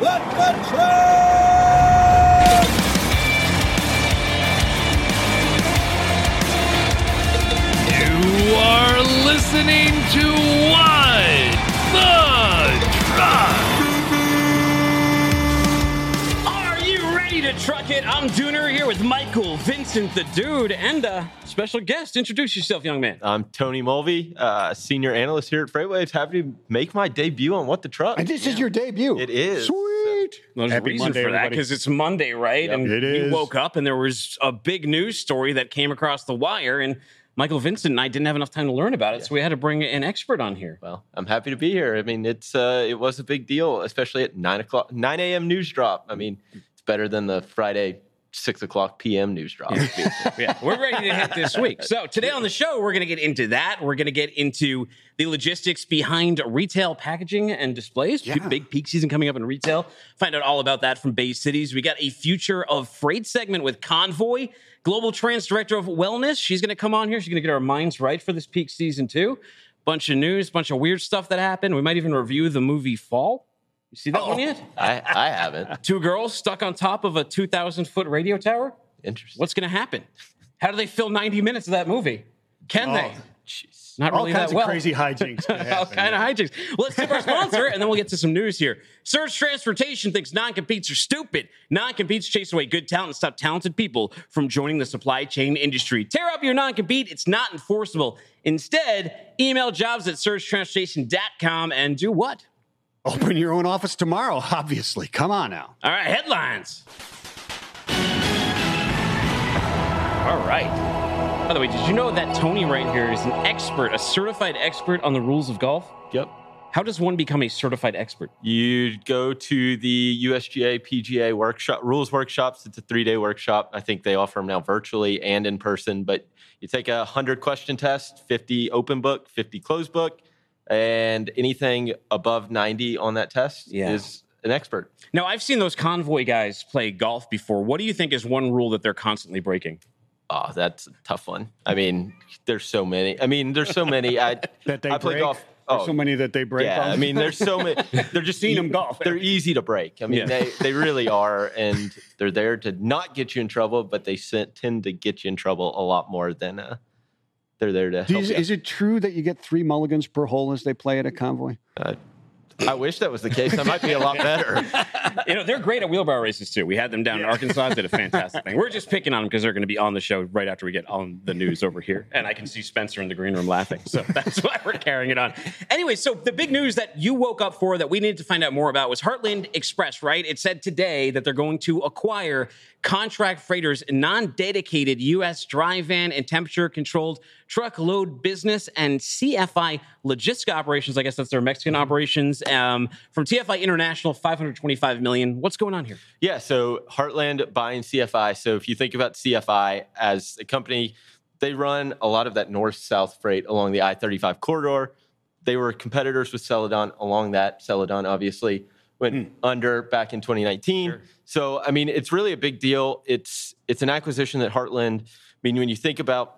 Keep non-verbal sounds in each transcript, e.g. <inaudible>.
Let the train! You are listening to truck it? I'm Dooner here with Michael, Vincent the Dude, and a special guest. Introduce yourself, young man. I'm Tony Mulvey, uh, senior analyst here at Freightwaves. Happy to make my debut on What the Truck. And this is your debut. It is. Sweet. There's a Happy reason Monday, for that everybody. because it's Monday, right? and It we is. woke up and there was a big news story that came across the wire, and Michael Vincent and I didn't have enough time to learn about it, so we had to bring an expert on here. Well, I'm happy to be here. I mean, it's uh, it was a big deal, especially at nine o'clock, nine a.m. news drop. I mean, it's better than the Friday six o'clock p.m. news drop. <laughs> yeah, we're ready to hit this week. So today on the show, we're going to get into that. We're going to get into the logistics behind retail packaging and displays. Yeah. Big peak season coming up in retail. Find out all about that from Bay Cities. We got a future of freight segment with Convoy, GlobalTranz director of wellness. She's going to come on here. She's going to get our minds right for this peak season too. Bunch of news, bunch of weird stuff that happened. We might even review the movie Fall. You see that oh. one yet? I, I haven't. <laughs> Two girls stuck on top of a 2,000 foot radio tower. Interesting. What's going to happen? How do they fill 90 minutes of that movie? Can oh, they? Jeez. Not All really kinds that of well. crazy hijinks. <laughs> can All happen, kind of hijinks. Well, let's tip our sponsor, and then we'll get to some news here. Surge Transportation thinks non-competes are stupid. Non-competes chase away good talent and stop talented people from joining the supply chain industry. Tear up your non-compete. It's not enforceable. Instead, email jobs at surgetransportation.com and do what? Open your own office tomorrow, obviously. Come on now. All right, headlines. All right. By the way, did you know that Tony right here is an expert, a certified expert on the rules of golf? Yep. How does one become a certified expert? You go to the USGA PGA workshop rules workshops. It's a three day workshop. I think they offer them now virtually and in person. But you take a hundred question test, fifty open book, fifty closed book, and anything above ninety on that test Yeah. is an expert. Now, I've seen those convoy guys play golf before. What do you think is one rule that they're constantly breaking? Oh, that's a tough one. I mean, there's so many. I mean, there's so many. I <laughs> That they I play break. golf. There's Oh, so many that they break. Yeah, on. I mean, there's so many. <laughs> They're just Seen 'em golf. They're easy to break. I mean, Yeah. they they really <laughs> are, and they're there to not get you in trouble, but they sen- tend to get you in trouble a lot more than uh, they're there to help is, you. is it true that you get three mulligans per hole as they play at a convoy? Uh, I wish that was the case. I might be a lot <laughs> better. You know, they're great at wheelbarrow races too. We had them down in Arkansas, did a <laughs> fantastic thing. We're just picking on them because they're going to be on the show right after we get on the news over here. And I can see Spencer in the green room laughing. So <laughs> that's why we're carrying it on. Anyway, so the big news that you woke up for that we needed to find out more about was Heartland Express, right? It said today that they're going to acquire contract freighters, non dedicated U.S. dry van and temperature controlled truckload business and CFI logistic operations. I guess that's their Mexican operations um, from TFI International, 525 million. What's going on here? Yeah, so Heartland buying CFI. So if you think about CFI as a company, they run a lot of that north south freight along the I 35 corridor. They were competitors with Celadon along that. Celadon obviously went under back in 2019. So I mean, it's really a big deal. It's it's an acquisition that Heartland. I mean, when you think about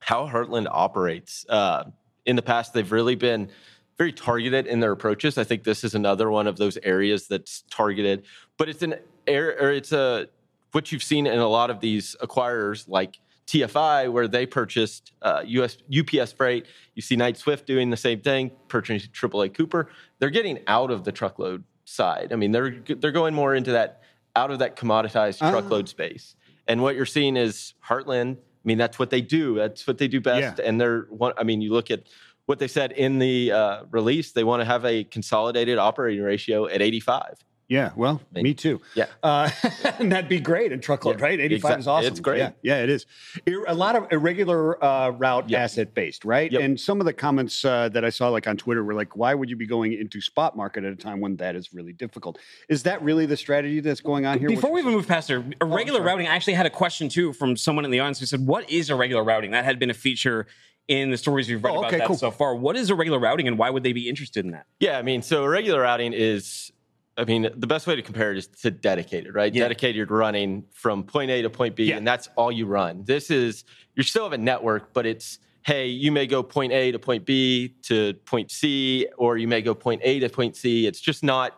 how Heartland operates, uh, in the past they've really been very targeted in their approaches. I think this is another one of those areas that's targeted, but it's an air or it's a what you've seen in a lot of these acquirers like TFI, where they purchased uh, US UPS freight. You see Knight Swift doing the same thing, purchasing AAA Cooper. They're getting out of the truckload side. I mean, they're they're going more into that out of that commoditized Ah. truckload space. And what you're seeing is Heartland. I mean, that's what they do. That's what they do best. Yeah. And they're one. I mean, you look at what they said in the uh, release. They want to have a consolidated operating ratio at 85. Yeah, well, Maybe. me too. Yeah. Uh, <laughs> and that'd be great in truckload, Yeah, right? 85 is awesome. it's great. Yeah, yeah, it is. Ir- A lot of irregular uh, route Yep. asset based, right? Yep. And some of the comments uh, that I saw like on Twitter were like, why would you be going into spot market at a time when that is really difficult? Is that really the strategy that's going on here? Before we even move past there, irregular routing, I actually had a question too from someone in the audience who said, What is irregular routing? That had been a feature in the stories we've read Oh, about okay, that cool. so far. What is irregular routing and why would they be interested in that? Yeah, I mean, so irregular routing is, I mean, the best way to compare it is to dedicated, right? Yeah. Dedicated running from point A to point B, Yeah. and that's all you run. This is, you still have a network, but it's, hey, you may go point A to point B to point C, or you may go point A to point C. It's just not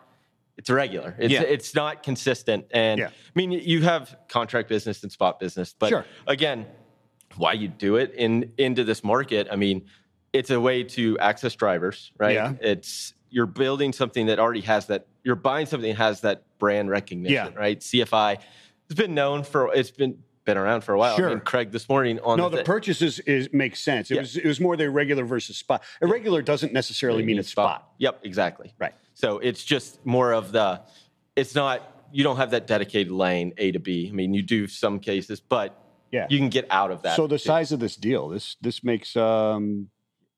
it's irregular. It's Yeah. it's not consistent. And. I mean, you have contract business and spot business, but Sure. again, why you do it in into this market? I mean, it's a way to access drivers, right? Yeah. It's you're building something that already has that. You're buying something that has that brand recognition, Yeah. right? CFI it's been known for. It's been been around for a while. I Sure. mean, Craig this morning on No, the, the thi- purchase is, is makes sense. It Yeah. was it was more the irregular versus spot. Irregular doesn't necessarily mean it's spot. Yep, exactly. Right. So it's just more of the. It's not. You don't have that dedicated lane A to B. I mean, you do some cases, but Yeah. you can get out of that. So the size of this deal, this this makes um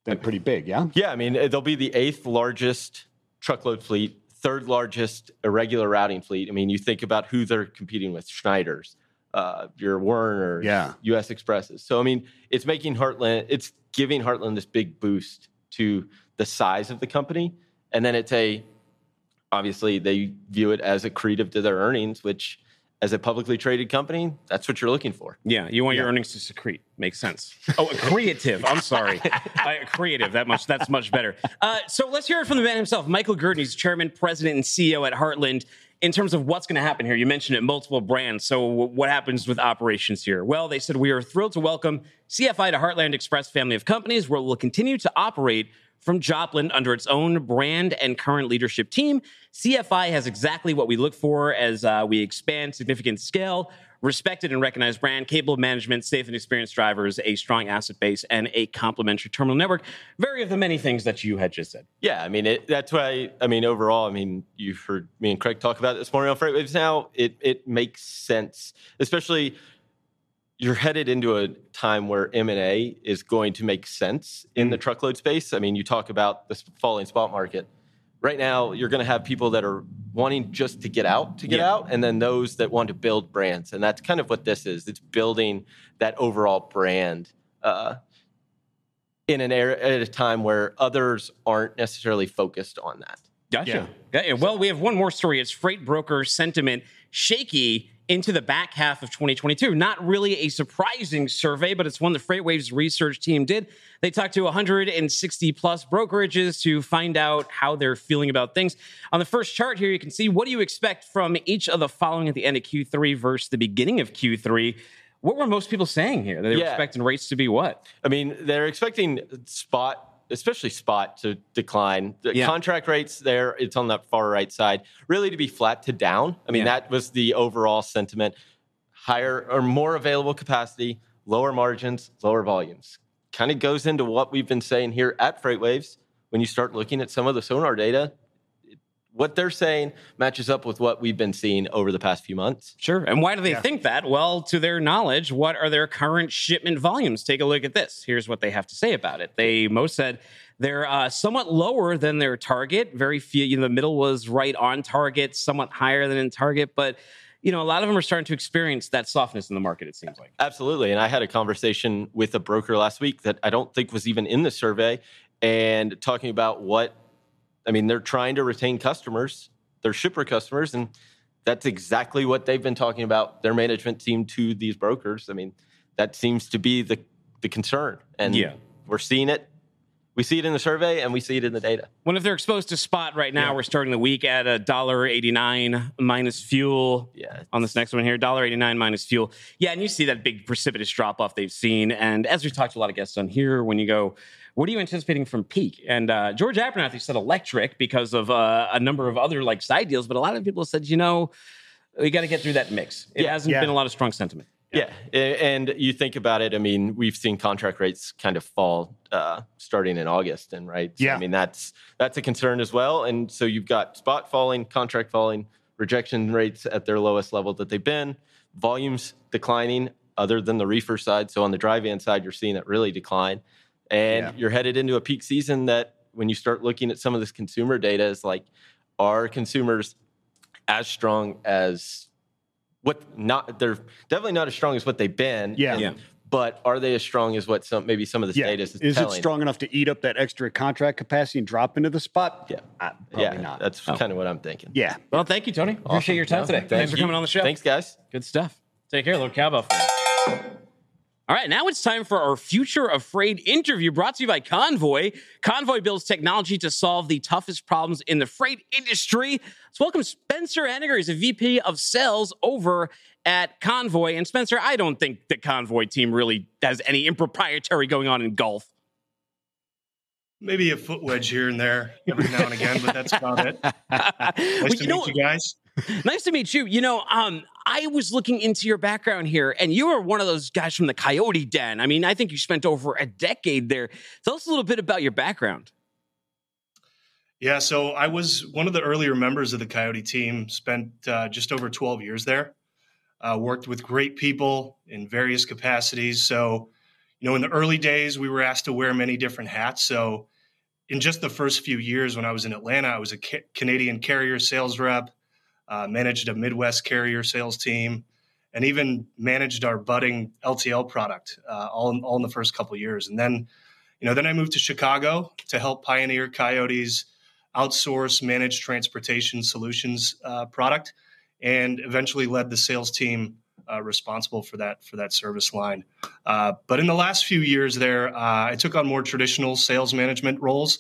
them pretty big, yeah. Yeah, I mean, they'll be the eighth largest truckload fleet, third largest irregular routing fleet. I mean, you think about who they're competing with: Schneider's, uh, your Werner, Yeah. U.S. Expresses. So I mean, it's making Heartland, it's giving Heartland this big boost to the size of the company, and then it's a obviously they view it as accretive to their earnings, which as a publicly traded company, that's what you're looking for. Yeah, you want your earnings to secrete. Makes sense. <laughs> Oh, creative. I'm sorry. I, creative. That much. That's much better. Uh, so let's hear it from the man himself, Michael Gerdin. He's chairman, president, and CEO at Heartland. In terms of what's going to happen here, you mentioned it, multiple brands. So what happens with operations here? Well, they said we are thrilled to welcome CFI to Heartland Express family of companies, where we'll continue to operate from Joplin under its own brand and current leadership team. CFI has exactly what we look for as uh, we expand significant scale, respected and recognized brand, capable management, safe and experienced drivers, a strong asset base, and a complementary terminal network. Very of the many things that you had just said. Yeah, I mean, it, that's why. I mean, overall, I mean, you've heard me and Craig talk about this morning on Freightwaves. Now, it it makes sense, especially you're headed into a time where M and A is going to make sense in the truckload space. I mean, you talk about the falling spot market. Right now, you're going to have people that are wanting just to get out to get Yeah. out, and then those that want to build brands, and that's kind of what this is. It's building that overall brand. Uh, in an era at a time where others aren't necessarily focused on that. Gotcha. Yeah. Well, we have one more story. It's freight broker sentiment shaky into the back half of 2022. Not really a surprising survey, but it's one the FreightWaves research team did. They talked to 160 plus brokerages to find out how they're feeling about things. On the first chart here, you can see what do you expect from each of the following at the end of Q3 versus the beginning of Q3. What were most people saying here? They were Yeah. expecting rates to be what? I mean, they're expecting spot, especially spot, to decline. The Yeah. contract rates there, it's on that far right side, really to be flat to down. I mean, Yeah. that was the overall sentiment. Higher or more available capacity, lower margins, lower volumes. Kind of goes into what we've been saying here at FreightWaves. When you start looking at some of the sonar data, what they're saying matches up with what we've been seeing over the past few months. Sure. And why do they Yeah. think that? Well, to their knowledge, what are their current shipment volumes? Take a look at this. Here's what they have to say about it. They most said they're uh, somewhat lower than their target. Very few. You know, the middle was right on target, somewhat higher than in target, but you know, a lot of them are starting to experience that softness in the market. It seems like. Absolutely. And I had a conversation with a broker last week that I don't think was even in the survey and talking about what, I mean, they're trying to retain customers, their shipper customers. And that's exactly what they've been talking about, their management team to these brokers. I mean, that seems to be the, the concern. And Yeah. we're seeing it. We see it in the survey and we see it in the data. When if they're exposed to spot right now, we're starting the week at a dollar eighty nine minus fuel. Yeah. on this next one here, $1.89 minus fuel. Yeah, and you see that big precipitous drop off they've seen. And as we've talked to a lot of guests on here, when you go, what are you anticipating from peak? And uh, George Abernathy said electric because of uh, a number of other like side deals, but a lot of people said, you know, we got to get through that mix. It Yeah. hasn't Yeah. been a lot of strong sentiment. Yeah, a- and you think about it. I mean, we've seen contract rates kind of fall uh, starting in August, and right. So, Yeah. I mean that's that's a concern as well. And so you've got spot falling, contract falling, rejection rates at their lowest level that they've been, volumes declining. Other than the reefer side, so on the dry van side, you're seeing it really decline, and Yeah. you're headed into a peak season that when you start looking at some of this consumer data, is like, are consumers as strong as what not they're definitely not as strong as what they've been. Yeah. and- Yeah. But are they as strong as what some maybe some of the Yeah. data is, Is telling? it strong enough to eat up that extra contract capacity and drop into the spot? Yeah. Uh, probably yeah, not. that's kind of what I'm thinking. yeah. Well, thank you, Tony. Appreciate your time No, today. thank Thanks for coming on the show. Thanks, guys. Good stuff. Take care, little cowbell. All right, now it's time for our Future of Freight interview brought to you by Convoy. Convoy builds technology to solve the toughest problems in the freight industry. Let's welcome Spencer Hennigar. He's a VP of sales over at Convoy. And Spencer, I don't think the Convoy team really has any improprietary going on in golf. Maybe a foot wedge here and there every now and again, but that's about it. <laughs> Nice Well, to you know- meet you guys. nice to meet you. You know, um, I was looking into your background here, and you are one of those guys from the Coyote Den. I mean, I think you spent over a decade there. Tell us a little bit about your background. Yeah, so I was one of the earlier members of the Coyote team. Spent uh, just over 12 years there. Uh, worked with great people in various capacities. So, you know, in the early days, we were asked to wear many different hats. So, in just the first few years when I was in Atlanta, I was a ca- Canadian carrier sales rep, uh, managed a Midwest carrier sales team, and even managed our budding LTL product uh, all, in, all in the first couple years. And then, you know, then I moved to Chicago to help pioneer Coyote's outsource managed transportation solutions uh, product, and eventually led the sales team uh, responsible for that for that service line. Uh, but in the last few years, there uh, I took on more traditional sales management roles,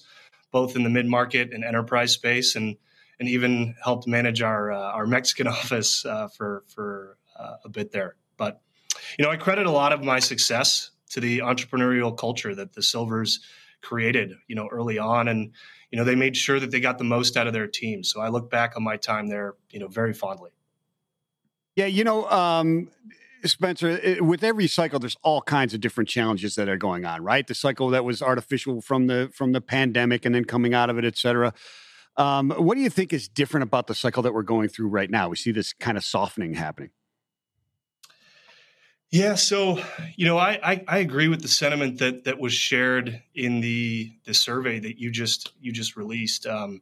both in the mid market and enterprise space, and and even helped manage our uh, our Mexican <laughs> office uh, for for uh, a bit there. But you know, I credit a lot of my success to the entrepreneurial culture that the Silvers created. You know, early on, and you know they made sure that they got the most out of their team. So I look back on my time there, you know, very fondly. Yeah, you know, um, Spencer, with every cycle, there's all kinds of different challenges that are going on, right? The cycle that was artificial from the from the pandemic and then coming out of it, et cetera. Um, what do you think is different about the cycle that we're going through right now? We see this kind of softening happening. Yeah, so you know, I, I I agree with the sentiment that that was shared in the the survey that you just you just released. Um,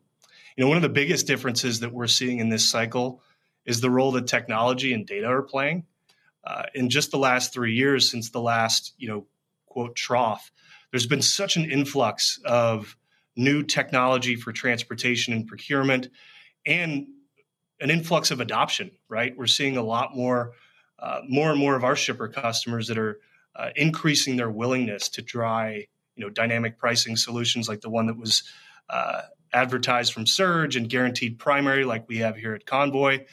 you know, one of the biggest differences that we're seeing in this cycle is the role that technology and data are playing. Uh, in just the last three years, since the last you know quote trough, there's been such an influx of new technology for transportation and procurement, and an influx of adoption. Right, we're seeing a lot more uh, more and more of our shipper customers that are uh, increasing their willingness to try you know dynamic pricing solutions like the one that was uh, advertised from Surge and guaranteed primary like we have here at Convoy.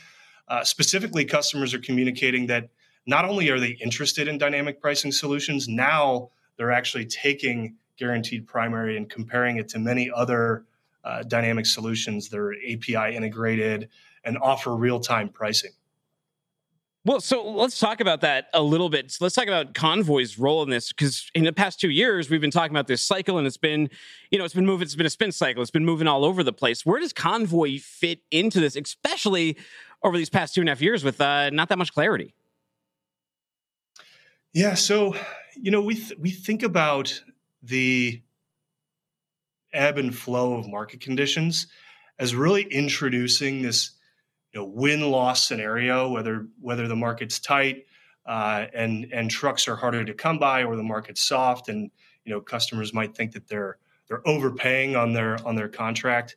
Uh, specifically, customers are communicating that not only are they interested in dynamic pricing solutions, now they're actually taking guaranteed primary and comparing it to many other uh, dynamic solutions that are API integrated and offer real time pricing. Well, so let's talk about that a little bit. So let's talk about Convoy's role in this because in the past two years we've been talking about this cycle, and it's been, you know, it's been moving. It's been a spin cycle. It's been moving all over the place. Where does Convoy fit into this, especially over these past two and a half years with uh, not that much clarity? Yeah, so you know we th- we think about the ebb and flow of market conditions as really introducing this you know win loss scenario whether whether the market's tight uh, and and trucks are harder to come by or the market's soft and you know customers might think that they're they're overpaying on their on their contract.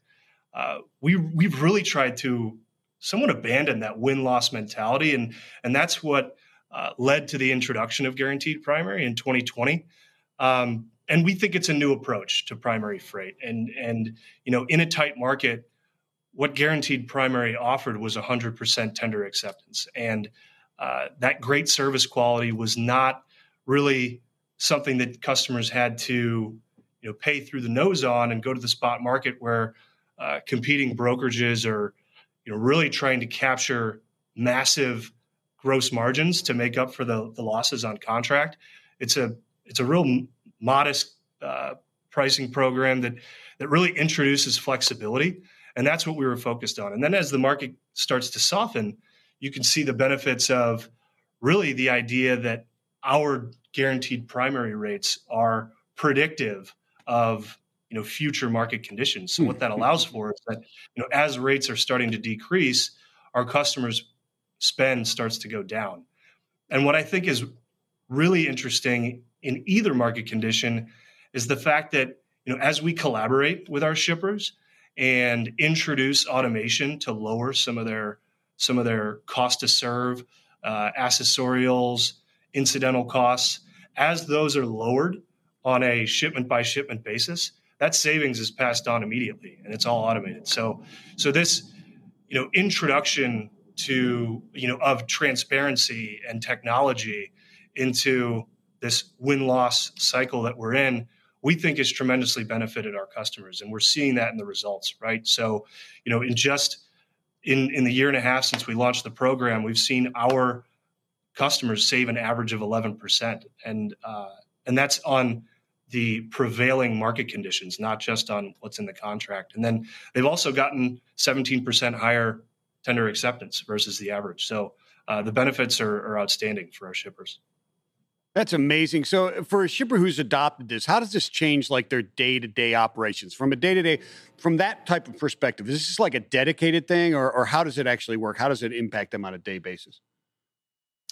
Uh, we we've really tried to somewhat abandon that win loss mentality and and that's what uh, led to the introduction of guaranteed primary in 2020 um, and we think it's a new approach to primary freight. And and you know in a tight market what guaranteed primary offered was 100% tender acceptance. And uh, that great service quality was not really something that customers had to you know pay through the nose on and go to the spot market where uh, competing brokerages are you know really trying to capture massive gross margins to make up for the, the losses on contract. It's a it's a real modest uh, pricing program that that really introduces flexibility and that's what we were focused on. And then as the market starts to soften, you can see the benefits of really the idea that our guaranteed primary rates are predictive of you know future market conditions. So what that allows for is that you know as rates are starting to decrease, our customers spend starts to go down. And what I think is really interesting in either market condition is the fact that you know as we collaborate with our shippers and introduce automation to lower some of their some of their cost to serve, uh, accessorials, incidental costs. as those are lowered on a shipment by shipment basis, that savings is passed on immediately and it's all automated. So, so this, you know, introduction to, you know, of transparency and technology into this win loss cycle that we're in, we think has tremendously benefited our customers. And we're seeing that in the results, right? So, you know, in just in, in the year and a half since we launched the program, we've seen our customers save an average of 11%. And, uh, and that's on the prevailing market conditions, not just on what's in the contract. And then they've also gotten 17% higher tender acceptance versus the average. So uh, the benefits are, are outstanding for our shippers. That's amazing. So uh, for a shipper who's adopted this, how does this change like their day-to-day operations from a day-to-day from that type of perspective? Is this like a dedicated thing or, or how does it actually work? How does it impact them on a day basis?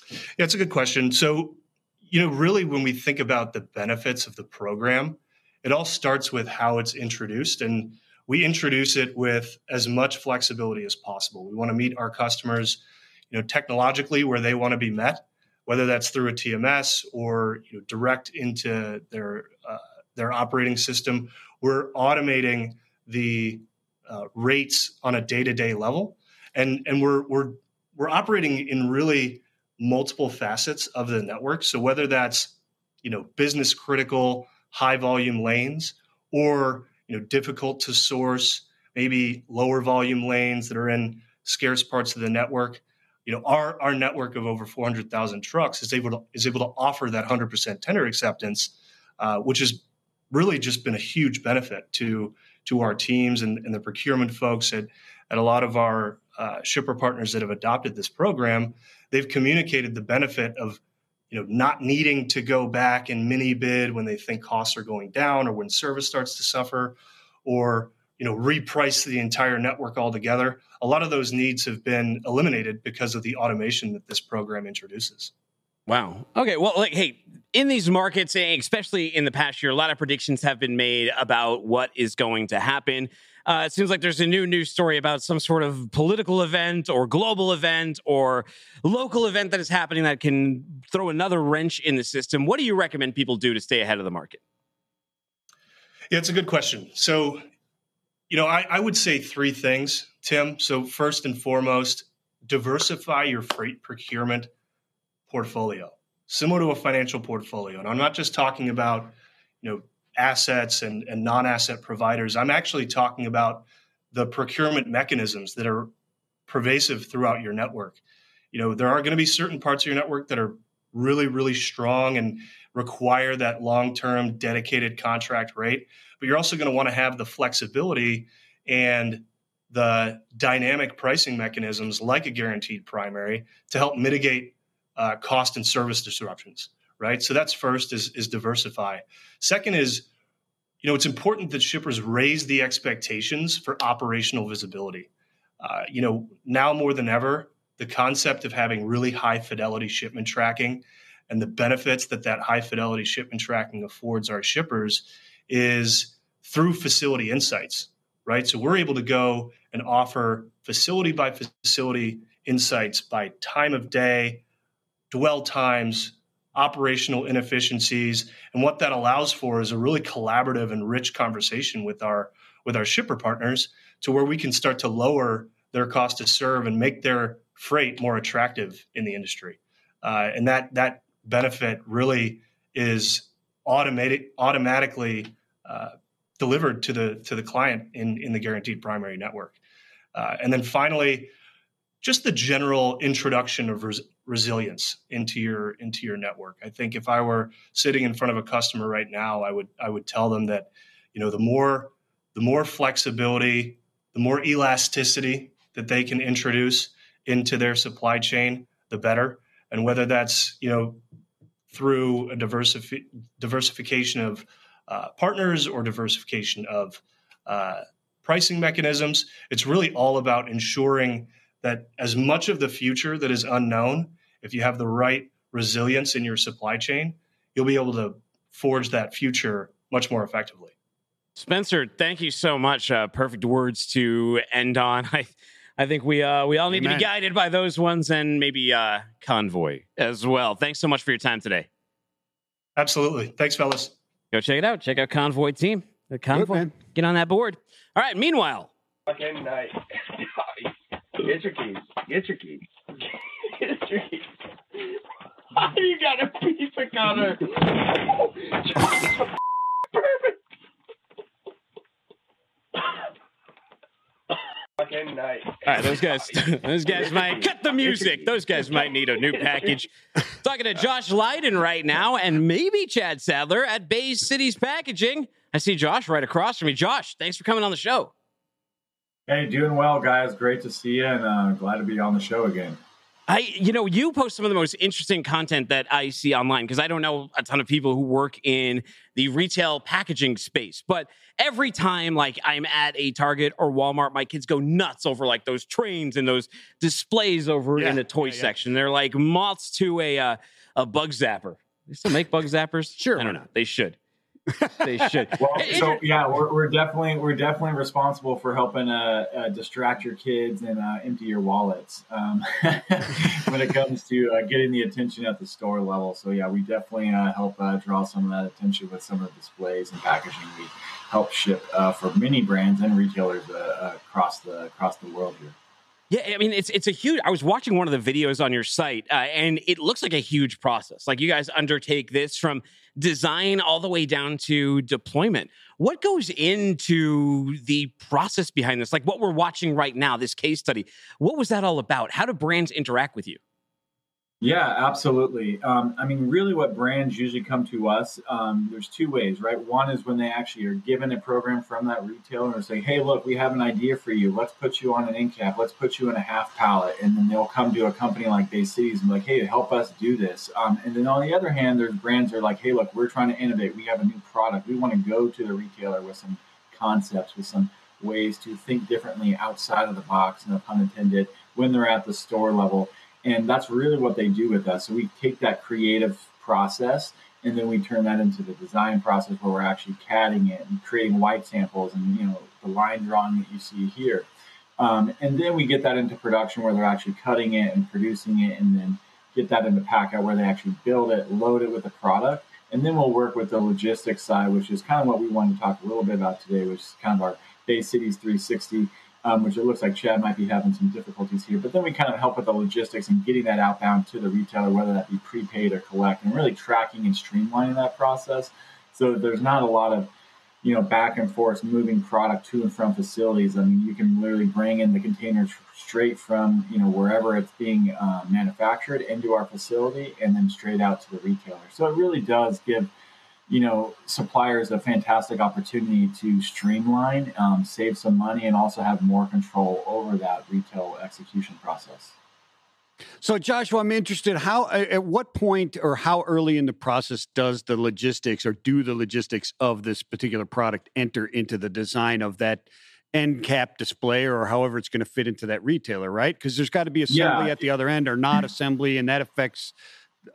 Yeah, it's a good question. So, you know, really when we think about the benefits of the program, it all starts with how it's introduced and we introduce it with as much flexibility as possible. We want to meet our customers, you know, technologically where they want to be met whether that's through a TMS or you know, direct into their uh, their operating system. We're automating the uh, rates on a day to day level, and and we're we're we're operating in really multiple facets of the network. So whether that's you know business critical high volume lanes or you know difficult to source maybe lower volume lanes that are in scarce parts of the network you know our our network of over 400,000 trucks is able to is able to offer that 100% tender acceptance, uh, which has really just been a huge benefit to to our teams and, and the procurement folks at at a lot of our uh, shipper partners that have adopted this program. They've communicated the benefit of you know not needing to go back and mini bid when they think costs are going down or when service starts to suffer, or you know reprice the entire network altogether a lot of those needs have been eliminated because of the automation that this program introduces wow okay well like hey in these markets especially in the past year a lot of predictions have been made about what is going to happen uh, it seems like there's a new news story about some sort of political event or global event or local event that is happening that can throw another wrench in the system. What do you recommend people do to stay ahead of the market? Yeah, it's a good question. So, you know, I, I would say three things, Tim. So, first and foremost, diversify your freight procurement portfolio, similar to a financial portfolio. And I'm not just talking about, you know, assets and, and non-asset providers. I'm actually talking about the procurement mechanisms that are pervasive throughout your network. You know, there are going to be certain parts of your network that are really, really strong and require that long-term dedicated contract rate but you're also going to want to have the flexibility and the dynamic pricing mechanisms like a guaranteed primary to help mitigate uh, cost and service disruptions right? So that's first is, is diversify. Second is you know it's important that shippers raise the expectations for operational visibility. Uh, you know now more than ever the concept of having really high fidelity shipment tracking and the benefits that that high fidelity shipment tracking affords our shippers is through facility insights, right? So we're able to go and offer facility by facility insights by time of day, dwell times, operational inefficiencies, and what that allows for is a really collaborative and rich conversation with our with our shipper partners to where we can start to lower their cost to serve and make their freight more attractive in the industry. Uh, and that that benefit really is automated automatically uh, delivered to the to the client in in the guaranteed primary network. Uh, and then finally, just the general introduction of res- resilience into your into your network. I think if I were sitting in front of a customer right now, I would I would tell them that you know the more the more flexibility, the more elasticity that they can introduce into their supply chain, the better. And whether that's you know through a diversifi- diversification of uh, partners or diversification of uh, pricing mechanisms. It's really all about ensuring that as much of the future that is unknown, if you have the right resilience in your supply chain, you'll be able to forge that future much more effectively. Spencer, thank you so much. Uh, perfect words to end on. <laughs> I, I think we uh, we all need Amen. to be guided by those ones, and maybe uh, convoy as well. Thanks so much for your time today. Absolutely. Thanks, fellas. Go check it out. Check out Convoy Team. The Convoy. man. Get on that board. All right. Meanwhile, Fucking night. <laughs> Get your keys. Get your keys. <laughs> Get your keys. <laughs> you got a piece of Connor. Perfect. Fucking night. all right, those guys, <laughs> <laughs> those guys might cut the music. Those guys might need a new package. Talking to Josh Linden right now, and maybe Chad Sadler at Bay Cities Packaging. I see Josh right across from me. Josh, thanks for coming on the show. Hey, doing well, guys. Great to see you, and uh, glad to be on the show again. I, you know, you post some of the most interesting content that I see online because I don't know a ton of people who work in the retail packaging space. But every time, like I'm at a Target or Walmart, my kids go nuts over like those trains and those displays over Yeah, in the toy yeah, yeah. section. They're like moths to a uh, a bug zapper. They still make bug zappers? Sure, I don't know. They should. They should. <laughs> Well, so yeah, we're, we're definitely we're definitely responsible for helping uh, uh, distract your kids and uh, empty your wallets um, <laughs> when it comes to uh, getting the attention at the store level. So yeah, we definitely uh, help uh, draw some of that attention with some of the displays and packaging we help ship uh, for many brands and retailers across the across the world here. Yeah, I mean it's it's a huge. I was watching one of the videos on your site, uh, and it looks like a huge process. Like you guys undertake this from design all the way down to deployment. What goes into the process behind this? Like what we're watching right now, this case study. What was that all about? How do brands interact with you? Yeah, absolutely. Um, I mean, really, what brands usually come to us, um, there's two ways, right? One is when they actually are given a program from that retailer and say, hey, look, we have an idea for you. Let's put you on an end cap. Let's put you in a half pallet. And then they'll come to a company like Bay Cities and be like, hey, help us do this. Um, and then on the other hand, there's brands that are like, hey, look, we're trying to innovate. We have a new product. We want to go to the retailer with some concepts, with some ways to think differently outside of the box, no pun intended, when they're at the store level. And that's really what they do with us. So we take that creative process and then we turn that into the design process where we're actually CADing it and creating white samples and you know the line drawing that you see here. Um, and then we get that into production where they're actually cutting it and producing it and then get that into pack out where they actually build it, load it with the product. And then we'll work with the logistics side, which is kind of what we wanted to talk a little bit about today, which is kind of our Bay Cities 360 um, which it looks like Chad might be having some difficulties here. But then we kind of help with the logistics and getting that outbound to the retailer, whether that be prepaid or collect, and really tracking and streamlining that process so that there's not a lot of you know back and forth moving product to and from facilities. I mean, you can literally bring in the containers straight from you know wherever it's being uh, manufactured into our facility and then straight out to the retailer. So it really does give you know, suppliers a fantastic opportunity to streamline, um, save some money, and also have more control over that retail execution process. So, Joshua, I'm interested. How, at what point, or how early in the process does the logistics, or do the logistics of this particular product enter into the design of that end cap display, or however it's going to fit into that retailer? Right? Because there's got to be assembly Yeah. at the other end, or not assembly, and that affects.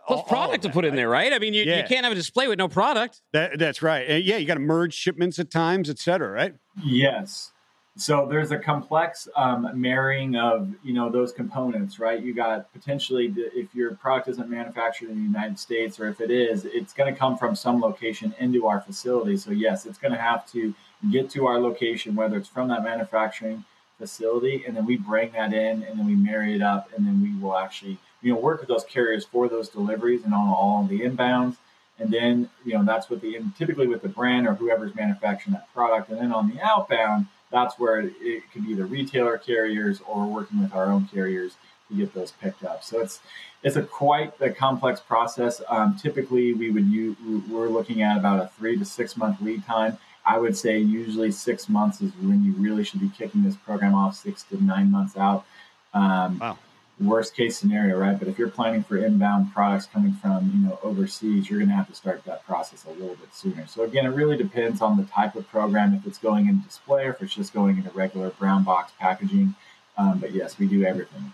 All- Plus product to put in there, right? I mean, you, you can't have a display with no product. That, that's right. Yeah, you got to merge shipments at times, et cetera, right? Yes. So there's a complex um, marrying of you know those components, right? You got potentially if your product isn't manufactured in the United States, or if it is, it's going to come from some location into our facility. So yes, it's going to have to get to our location, whether it's from that manufacturing facility, and then we bring that in, and then we marry it up, and then we will actually you know work with those carriers for those deliveries and on all the inbounds. And then, you know, that's what the typically with the brand or whoever's manufacturing that product. And then on the outbound, that's where it, it could be the retailer carriers or working with our own carriers to get those picked up. So it's it's a quite a complex process. Um, typically, we would use, we're looking at about a three to six month lead time. I would say usually six months is when you really should be kicking this program off. Six to nine months out. Um, Wow. Worst case scenario, right? But if you're planning for inbound products coming from you know overseas, you're going to have to start that process a little bit sooner. So again, it really depends on the type of program. If it's going in display, or if it's just going into regular brown box packaging. Um, but yes, we do everything.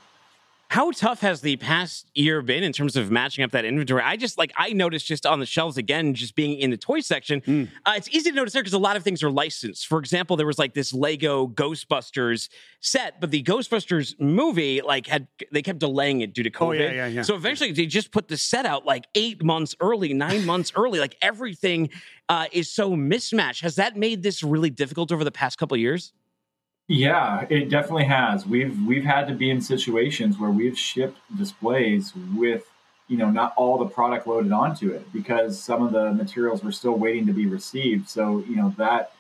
How tough has the past year been in terms of matching up that inventory? I just like I noticed just on the shelves again, just being in the toy section, Mm. uh, it's easy to notice there because a lot of things are licensed. For example, there was like this Lego Ghostbusters set, but the Ghostbusters movie like had they kept delaying it due to COVID. Oh, yeah, yeah, yeah. So eventually, they just put the set out like eight months early, nine months <laughs> early. Like everything uh, is so mismatched. Has that made this really difficult over the past couple of years? Yeah, it definitely has. We've we've had to be in situations where we've shipped displays with you know not all the product loaded onto it because some of the materials were still waiting to be received. So you know that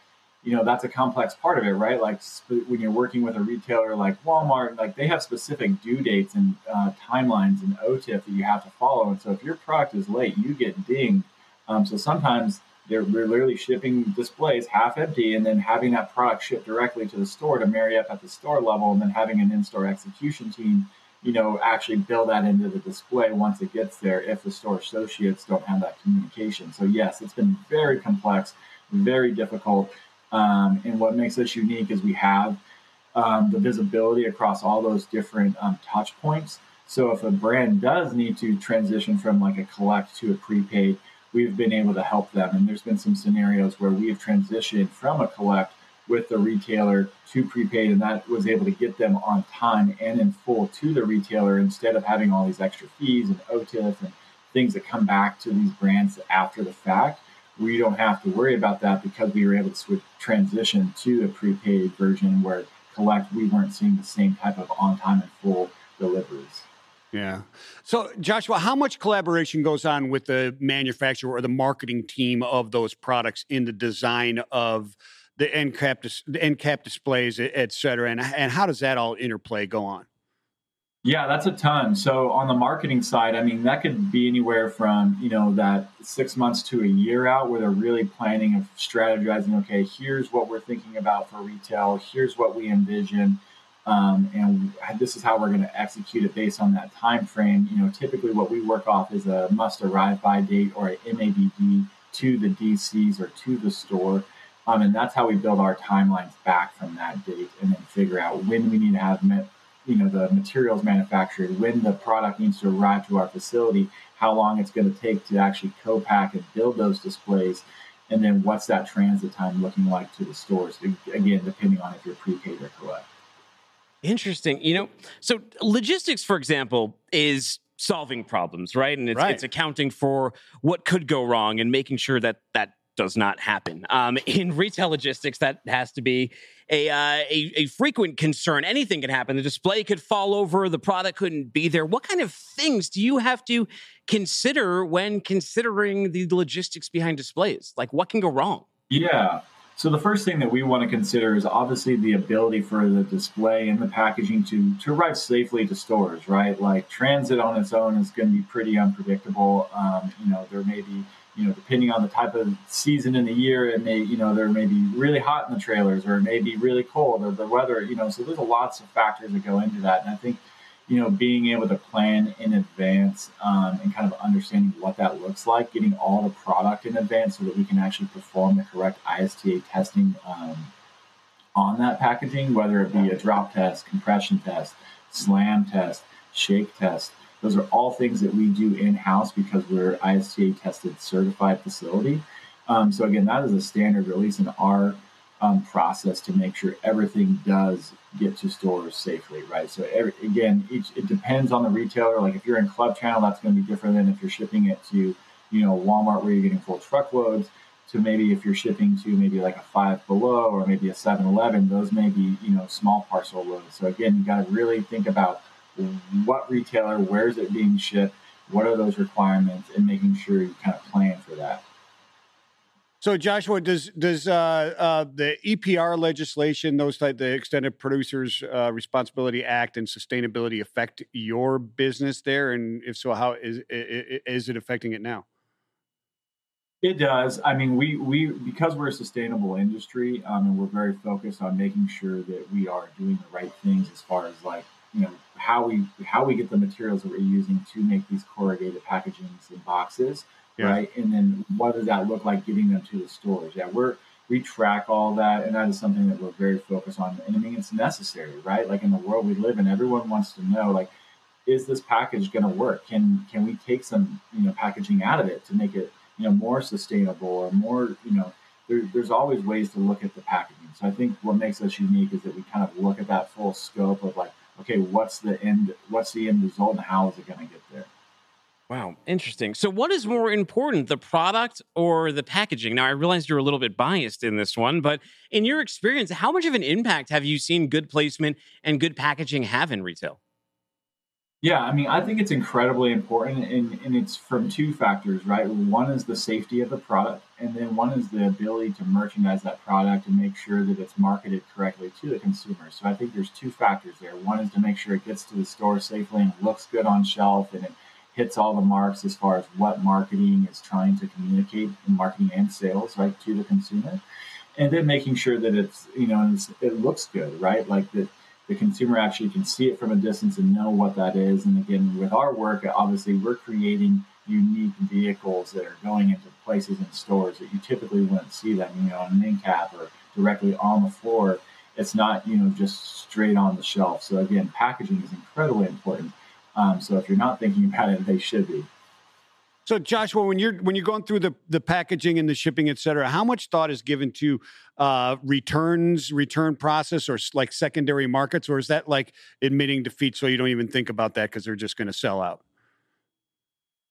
you know that's a complex part of it, right? Like sp- when you're working with a retailer like Walmart, like they have specific due dates and uh, timelines and OTIF that you have to follow. And so if your product is late, you get dinged. Um, so sometimes they're we're literally shipping displays half empty and then having that product shipped directly to the store to marry up at the store level and then having an in-store execution team you know actually build that into the display once it gets there if the store associates don't have that communication. So yes it's been very complex very difficult. Um, and what makes us unique is we have um, the visibility across all those different um, touch points. So if a brand does need to transition from like a collect to a prepaid we've been able to help them. And there's been some scenarios where we've transitioned from a collect with the retailer to prepaid, and that was able to get them on time and in full to the retailer instead of having all these extra fees and OTIF and things that come back to these brands after the fact. We don't have to worry about that because we were able to switch, transition to a prepaid version where collect we weren't seeing the same type of on time and full deliveries. Yeah. So, Joshua, how much collaboration goes on with the manufacturer or the marketing team of those products in the design of the end cap, dis- the end cap displays, et et cetera? And, and how does that all interplay go on? Yeah, that's a ton. So on the marketing side, I mean, that could be anywhere from, you know, that six months to a year out where they're really planning and strategizing, okay, here's what we're thinking about for retail, here's what we envision. Um, and this is how we're going to execute it based on that time frame. You know, typically what we work off is a must arrive by date or a MABD to the DCs or to the store. Um, and that's how we build our timelines back from that date and then figure out when we need to have met, you know, the materials manufactured, when the product needs to arrive to our facility, how long it's going to take to actually co-pack and build those displays. And then what's that transit time looking like to the stores? Again, depending on if you're prepaid or collect. Interesting. You know, so logistics, for example, is solving problems, right? And it's, Right. it's accounting for what could go wrong and making sure that that does not happen. Um, <laughs> in retail logistics, that has to be a, uh, a a frequent concern. Anything can happen. The display could fall over. The product couldn't be there. What kind of things do you have to consider when considering the logistics behind displays? Like, what can go wrong? Yeah. So the first thing that we want to consider is obviously the ability for the display and the packaging to to arrive safely to stores, right? Like transit on its own is going to be pretty unpredictable. Um, you know, there may be, you know, depending on the type of season in the year, it may, you know, there may be really hot in the trailers, or it may be really cold, or the weather, you know. So there's lots of factors that go into that, and I think you know, being able to plan in advance um, and kind of understanding what that looks like, getting all the product in advance so that we can actually perform the correct ISTA testing um, on that packaging, whether it be a drop test, compression test, slam test, shake test. Those are all things that we do in house because we're ISTA tested certified facility. Um, so again, that is a standard, release in our um, process to make sure everything does get to stores safely, right? So every, again, each, it depends on the retailer. Like if you're in club channel, that's going to be different than if you're shipping it to, you know, Walmart where you're getting full truckloads. To maybe if you're shipping to maybe like a Five Below or maybe a 7-Eleven, those may be you know small parcel loads. So again, you got to really think about what retailer, where is it being shipped, what are those requirements, and making sure you kind of plan for that. So, Joshua, does does uh, uh, the EPR legislation, those type, the Extended Producers uh, Responsibility Act, and sustainability affect your business there? And if so, how is is it affecting it now? It does. I mean, we we because we're a sustainable industry, um, and we're very focused on making sure that we are doing the right things as far as like you know how we how we get the materials that we're using to make these corrugated packagings and boxes, Yeah. right? And then what does that look like getting them to the stores? Yeah, we're we track all that, and that is something that we're very focused on. And I mean, it's necessary, right? Like in the world we live in, everyone wants to know like is this package going to work? Can can we take some you know packaging out of it to make it you know more sustainable or more you know there, there's always ways to look at the packaging. So I think what makes us unique is that we kind of look at that full scope of like, okay, what's the end what's the end result and how is it going to get there? Wow, interesting. So, what is more important, the product or the packaging? Now, I realize you're a little bit biased in this one, but in your experience, how much of an impact have you seen good placement and good packaging have in retail? Yeah, I mean, I think it's incredibly important, and, and it's from two factors, right? One is the safety of the product, and then one is the ability to merchandise that product and make sure that it's marketed correctly to the consumer. So I think there's two factors there. One is to make sure it gets to the store safely and looks good on shelf, and it hits all the marks as far as what marketing is trying to communicate in marketing and sales, right, to the consumer. And then making sure that it's, you know, it looks good, right? Like that the consumer actually can see it from a distance and know what that is. And again, with our work, obviously we're creating unique vehicles that are going into places and stores that you typically wouldn't see them, you know, on an end cap or directly on the floor. It's not, you know, just straight on the shelf. So again, packaging is incredibly important. Um, so if you're not thinking about it, they should be. So Joshua, when you're when you're going through the the packaging and the shipping, et cetera, how much thought is given to uh, returns, return process, or like secondary markets, or is that like admitting defeat so you don't even think about that because they're just going to sell out?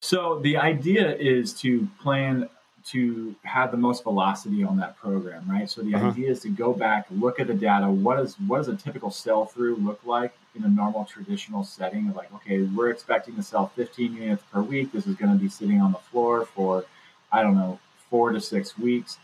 So the idea is to plan to have the most velocity on that program, right? So the uh-huh. idea is to go back, look at the data. What is what does a typical sell through look like in a normal traditional setting? Of like, okay, we're expecting to sell 15 units per week. This is going to be sitting on the floor for, I don't know, four to six weeks.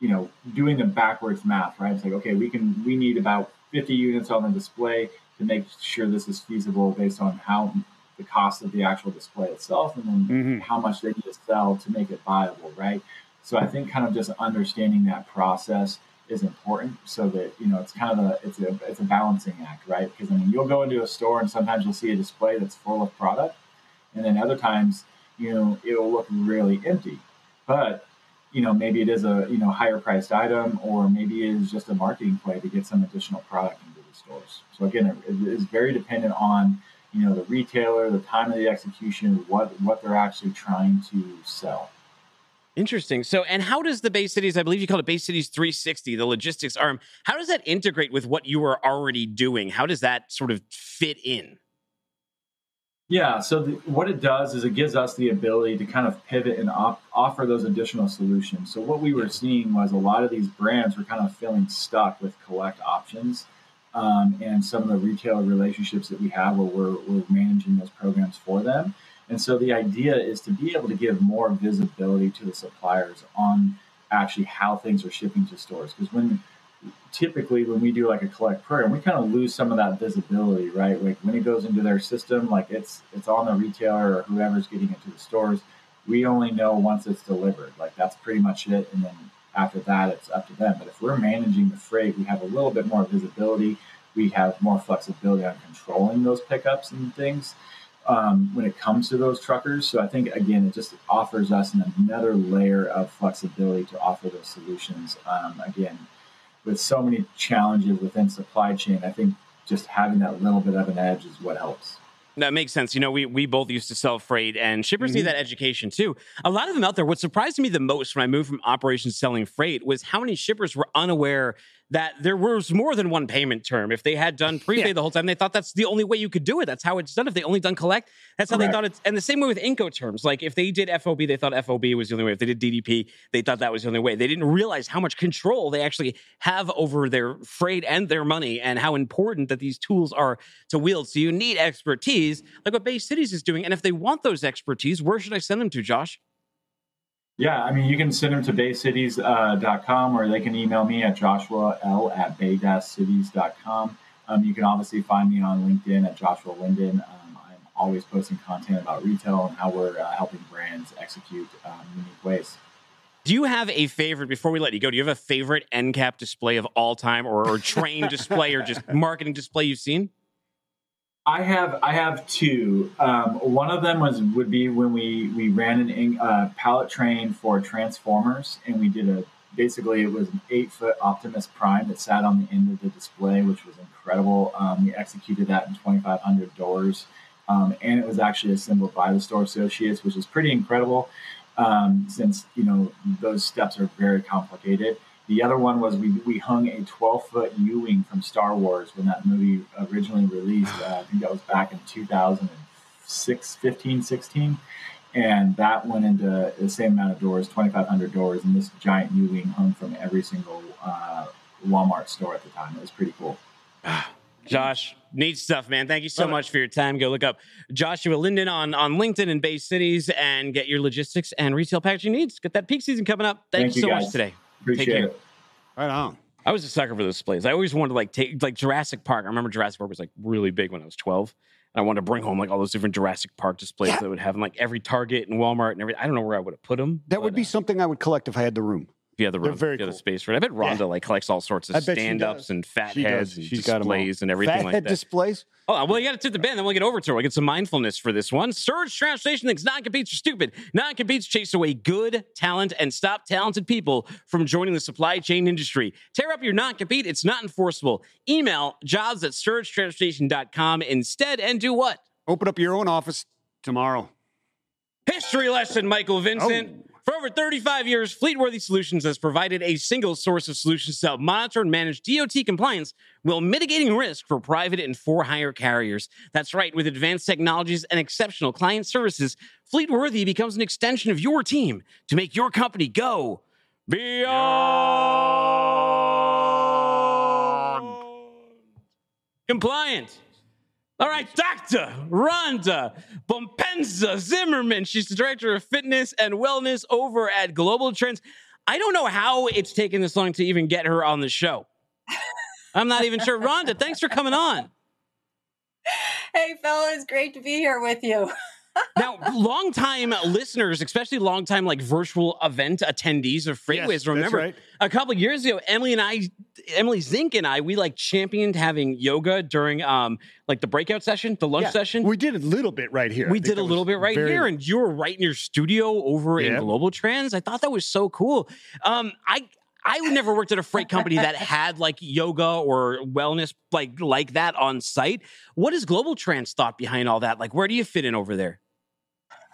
You know, doing the backwards math, right? It's like, okay, we can we need about 50 units on the display to make sure this is feasible based on how the cost of the actual display itself and then mm-hmm. how much they need to sell to make it viable, right? So I think kind of just understanding that process is important so that you know it's kind of a it's a it's a balancing act, right? Because I mean you'll go into a store and sometimes you'll see a display that's full of product, and then other times you know it'll look really empty, but you know maybe it is a you know higher priced item or maybe it is just a marketing play to get some additional product into the stores. So again, it, is very dependent on you know the retailer, the time of the execution, what what they're actually trying to sell. Interesting. So, and how does the Bay Cities, I believe you call it Bay Cities 360, the logistics arm, how does that integrate with what you are already doing? How does that sort of fit in? Yeah, so the, what it does is it gives us the ability to kind of pivot and op- offer those additional solutions. So, what we were seeing was a lot of these brands were kind of feeling stuck with collect options um, and some of the retailer relationships that we have where we're, we're managing those programs for them. And so the idea is to be able to give more visibility to the suppliers on actually how things are shipping to stores. Because when typically when we do like a collect program, we kind of lose some of that visibility, right? Like when it goes into their system, like it's it's on the retailer or whoever's getting it to the stores. We only know once it's delivered. Like that's pretty much it. And then after that, it's up to them. But if we're managing the freight, we have a little bit more visibility. We have more flexibility on controlling those pickups and things um, when it comes to those truckers. So I think, again, it just offers us another layer of flexibility to offer those solutions. Um, again, with so many challenges within supply chain, I think just having that little bit of an edge is what helps. That makes sense. You know, we we both used to sell freight, and shippers mm-hmm. need that education too. A lot of them out there. What surprised me the most when I moved from operations selling freight was how many shippers were unaware that there was more than one payment term. If they had done prepay yeah. the whole time, they thought that's the only way you could do it. That's how it's done. If they only done collect, that's how Correct. they thought it's. And the same way with Incoterms. Like if they did FOB, they thought FOB was the only way. If they did DDP, they thought that was the only way. They didn't realize how much control they actually have over their freight and their money, and how important that these tools are to wield. So you need expertise, like what Bay Cities is doing. And if they want those expertise, where should I send them to, Josh? Yeah, I mean, you can send them to baycities.com uh, or they can email me at joshua l at bay-cities.com. Um, you can obviously find me on LinkedIn at Joshua Linden. Um, I'm always posting content about retail and how we're uh, helping brands execute um, unique ways. Do you have a favorite, before we let you go, do you have a favorite end cap display of all time or, or train display or just <laughs> marketing display you've seen? I have I have two. Um, one of them was would be when we we ran an uh, pallet train for Transformers, and we did a basically it was an eight foot Optimus Prime that sat on the end of the display, which was incredible. Um, we executed that in 2,500 doors, um, and it was actually assembled by the store associates, which is pretty incredible um, since you know those steps are very complicated. The other one was we, we hung a 12 foot U Wing from Star Wars when that movie originally released. Uh, I think that was back in 2006, 15, 16. And that went into the same amount of doors, 2,500 doors. And this giant U Wing hung from every single uh, Walmart store at the time. It was pretty cool. <sighs> Josh, neat stuff, man. Thank you so much for your time. Go look up Joshua Linden on, on LinkedIn in Bay Cities and get your logistics and retail packaging needs. Get that peak season coming up. Thank, Thank you you, so guys. much today. Appreciate Take care. it. Right on. I was a sucker for those displays. I always wanted to like take like Jurassic Park. I remember Jurassic Park was like really big when I was 12. And I wanted to bring home like all those different Jurassic Park displays Yeah. that would have in like every Target and Walmart and everything. I don't know where I would have put them. That would be uh, something I would collect if I had the room. If you had the room, very if you had the space for it. I bet Rhonda like collects all sorts I of bet she stand ups does. and fat She heads does. and She's got 'em all. displays and everything Fat like head that. displays. Oh, well, you got to tip the band. Then we'll get over to her. We'll get some mindfulness for this one. Surge Transportation thinks non-competes are stupid. Non-competes chase away good talent and stop talented people from joining the supply chain industry. Tear up your non-compete. It's not enforceable. Email jobs at surgetransportation.com instead and do what? Open up your own office tomorrow. History lesson, Michael Vincent. Oh. For over 35 years, Fleetworthy Solutions has provided a single source of solutions to help monitor and manage DOT compliance while mitigating risk for private and for hire carriers. That's right, with advanced technologies and exceptional client services, Fleetworthy becomes an extension of your team to make your company go beyond compliant. All right, Dr. Rhonda Bompensa Zimmerman. She's the director of fitness and wellness over at GlobalTranz. I don't know how it's taken this long to even get her on the show. I'm not even sure. Rhonda, thanks for coming on. Hey, fellas, great to be here with you. Now, longtime listeners, especially longtime like virtual event attendees of FreightWaves, Yes, remember right. a couple years ago, Emily and I, Emily Zink and I, we like championed having yoga during um like the breakout session, the lunch Yeah, session. We did a little bit right here. We did a little bit right very- here, and you were right in your studio over in Yeah. GlobalTranz. I thought that was so cool. Um, I I never worked at a freight company that <laughs> had like yoga or wellness like like that on site. What is GlobalTranz thought behind all that? Like, where do you fit in over there?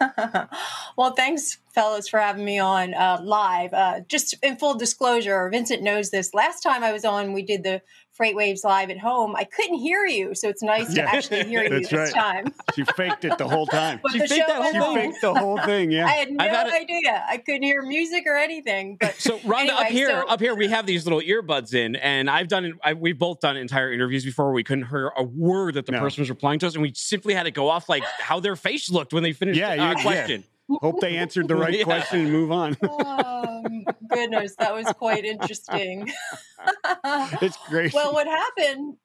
<laughs> well, thanks, fellas, for having me on uh, live. Uh, just in full disclosure, Vincent knows this. Last time I was on, we did the FreightWaves live at home. I couldn't hear you, so it's nice to actually hear <laughs> you that's this right. time. She faked it the whole time. She faked that whole thing. faked the whole thing. I Yeah. had no I've had it- idea. I couldn't hear music or anything. But So, Rhonda, up here, so- up here, we have these little earbuds in, and I've done, I, we've both done entire interviews before. Where we couldn't hear a word that the No. person was replying to us, and we simply had to go off like how their face looked when they finished Yeah, uh, you- yeah. question. Hope they answered the right <laughs> Yeah. question and move on. oh, <laughs> goodness, that was quite interesting. <laughs> it's great. well, what happened?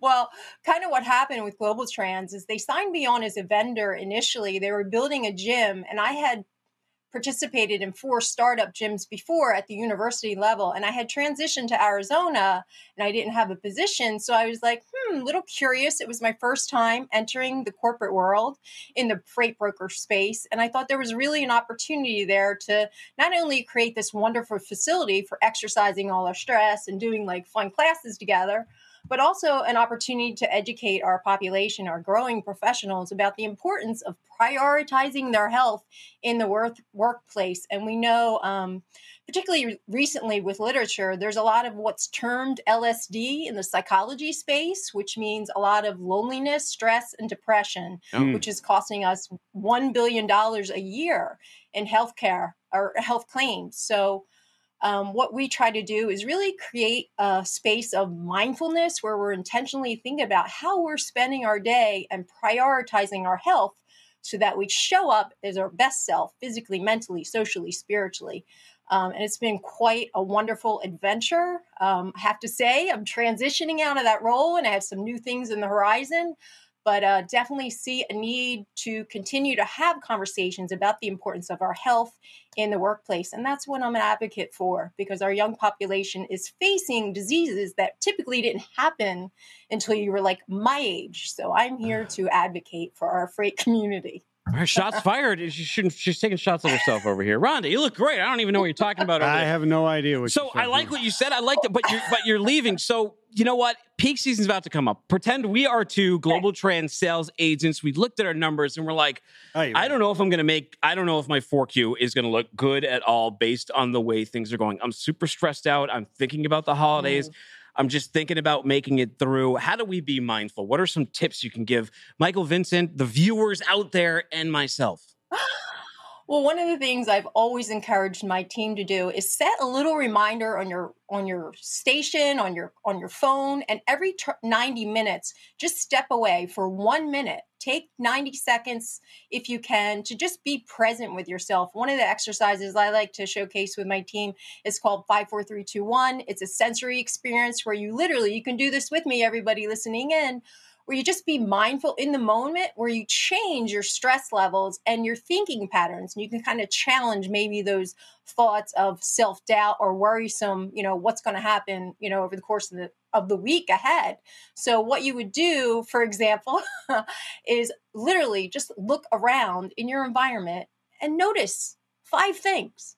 well, kind of what happened with GlobalTranz is they signed me on as a vendor initially. They were building a gym, and I had participated in four startup gyms before at the university level, and I had transitioned to Arizona, and I didn't have a position, so I was like, hmm, a little curious. It was my first time entering the corporate world in the freight broker space, and I thought there was really an opportunity there to not only create this wonderful facility for exercising all our stress and doing like fun classes together, but also an opportunity to educate our population, our growing professionals about the importance of prioritizing their health in the work, workplace. And we know, um, particularly recently with literature, there's a lot of what's termed LSD in the psychology space, which means a lot of loneliness, stress, and depression, Mm. which is costing us $1 billion a year in healthcare or health claims. So, um, what we try to do is really create a space of mindfulness where we're intentionally thinking about how we're spending our day and prioritizing our health so that we show up as our best self physically, mentally, socially, spiritually. Um, and it's been quite a wonderful adventure. Um, I have to say, I'm transitioning out of that role and I have some new things in the horizon but uh, definitely see a need to continue to have conversations about the importance of our health in the workplace. And that's what I'm an advocate for because our young population is facing diseases that typically didn't happen until you were like my age. So I'm here <sighs> to advocate for our freight community. All right, shots fired. She shouldn't. She's taking shots at herself over here. Rhonda, you look great. I don't even know what you're talking about. Over I there. have no idea what. So you I like what you said. I like that, but you're but you're leaving. So you know what? Peak season's about to come up. Pretend we are two GlobalTranz sales agents. We looked at our numbers and we're like, Oh, I right. don't know if I'm going to make. I don't know if my 4Q is going to look good at all based on the way things are going. I'm super stressed out. I'm thinking about the holidays. Mm. I'm just thinking about making it through. How do we be mindful? What are some tips you can give Michael Vincent, the viewers out there, and myself? Well, one of the things I've always encouraged my team to do is set a little reminder on your on your station, on your on your phone, and every t- 90 minutes, just step away for 1 minute. Take 90 seconds if you can to just be present with yourself. One of the exercises I like to showcase with my team is called 54321. It's a sensory experience where you literally you can do this with me everybody listening in where you just be mindful in the moment where you change your stress levels and your thinking patterns and you can kind of challenge maybe those thoughts of self-doubt or worrisome you know what's going to happen you know over the course of the of the week ahead so what you would do for example <laughs> is literally just look around in your environment and notice five things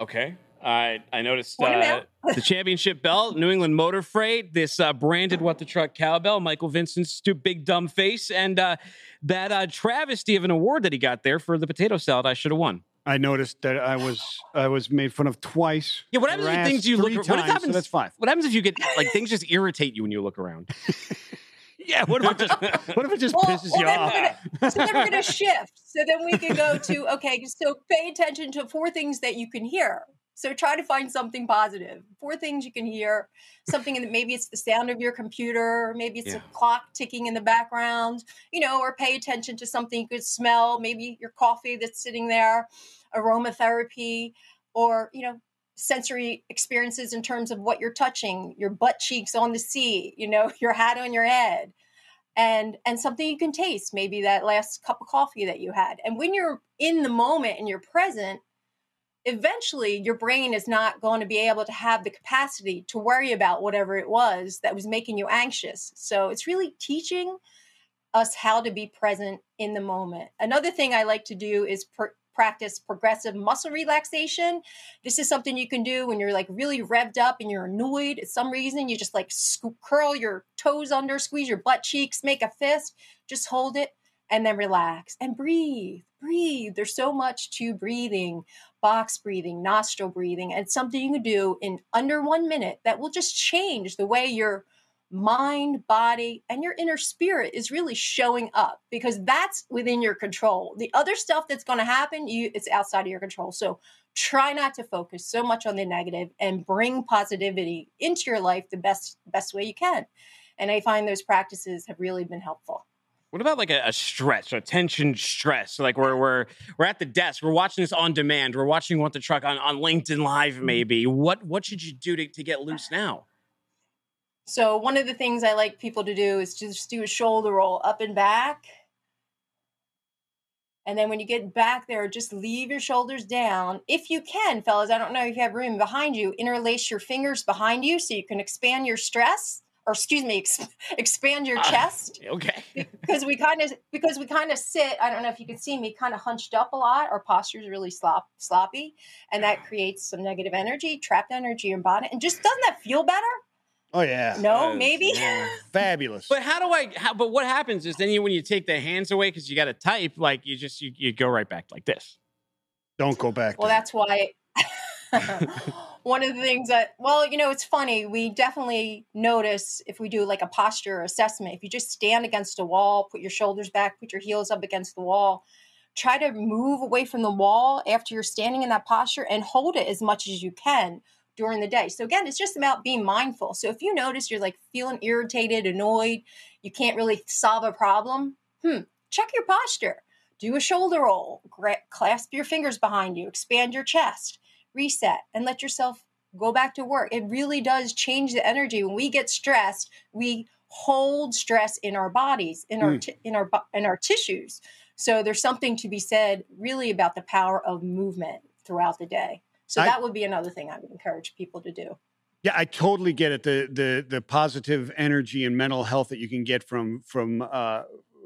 Okay. I I noticed uh, the championship belt, New England Motor Freight, this uh, branded What the Truck cowbell, Michael Vincent's stu- big dumb face, and uh, that uh, travesty of an award that he got there for the potato salad I should have won. I noticed that I was I was made fun of twice. Yeah, what happens if things you look? three What times, so that's five. What happens if you get like things just irritate you when you look around? <laughs> Yeah. What if it just what if it just Well, pisses well, you off? gonna- so then we're going to shift. So then we can go to okay. So pay attention to four things that you can hear. So try to find something positive. Four things you can hear. Something that maybe it's the sound of your computer, maybe it's Yeah. a clock ticking in the background, you know, or pay attention to something you could smell, maybe your coffee that's sitting there, aromatherapy, or you know, sensory experiences in terms of what you're touching, your butt cheeks on the seat, you know, <laughs> your hat on your head and and something you can taste maybe that last cup of coffee that you had and when you're in the moment and you're present eventually your brain is not going to be able to have the capacity to worry about whatever it was that was making you anxious. So it's really teaching us how to be present in the moment. Another thing i like to do is pr- practice progressive muscle relaxation. This is something you can do when you're like really revved up and you're annoyed. At some reason you just like scoop, curl your toes under squeeze your butt cheeks make a fist just hold it and then relax and breathe breathe. There's so much to breathing box breathing nostril breathing and something you can do in under one minute that will just change the way your mind body and your inner spirit is really showing up because that's within your control. The other stuff that's going to happen you it's outside of your control. So try not to focus so much on the negative and bring positivity into your life the best best way you can. And i find those practices have really been helpful What about like a, a stretch, a tension stress? Like we're we're we're at the desk, we're watching this on demand, we're watching What the Truck on, on LinkedIn Live, mm-hmm. maybe. What what should you do to, to get loose now? So one of the things I like people to do is just do a shoulder roll up and back. And then when you get back there, just leave your shoulders down. If you can, fellas, I don't know if you have room behind you, interlace your fingers behind you so you can expand your stress or excuse me, ex- <laughs> expand your Ah. chest Okay. because we kind of because we kind of sit i don't know if you can see me kind of hunched up a lot our posture is really slop, sloppy and that <sighs> creates some negative energy trapped energy in your body and just doesn't that feel better Oh yeah. no Yes, maybe yeah. <laughs> Fabulous. But how do I? How, but what happens is then you when you take the hands away because you got to type, like you just you, you go right back like this. Don't go back. well there. that's why <laughs> one of the things that well you know it's funny we definitely notice if we do like a posture assessment if you just stand against a wall put your shoulders back put your heels up against the wall try to move away from the wall after you're standing in that posture and hold it as much as you can during the day. So again it's just about being mindful. So if you notice you're like feeling irritated annoyed you can't really solve a problem hmm check your posture. Do a shoulder roll gra- clasp your fingers behind you expand your chest reset and let yourself go back to work. It really does change the energy. When we get stressed, we hold stress in our bodies, in our Mm. ti- in our in our tissues. So there's something to be said really about the power of movement throughout the day. So I- that would be another thing I would encourage people to do. Yeah, I totally get it. The the the positive energy and mental health that you can get from from uh,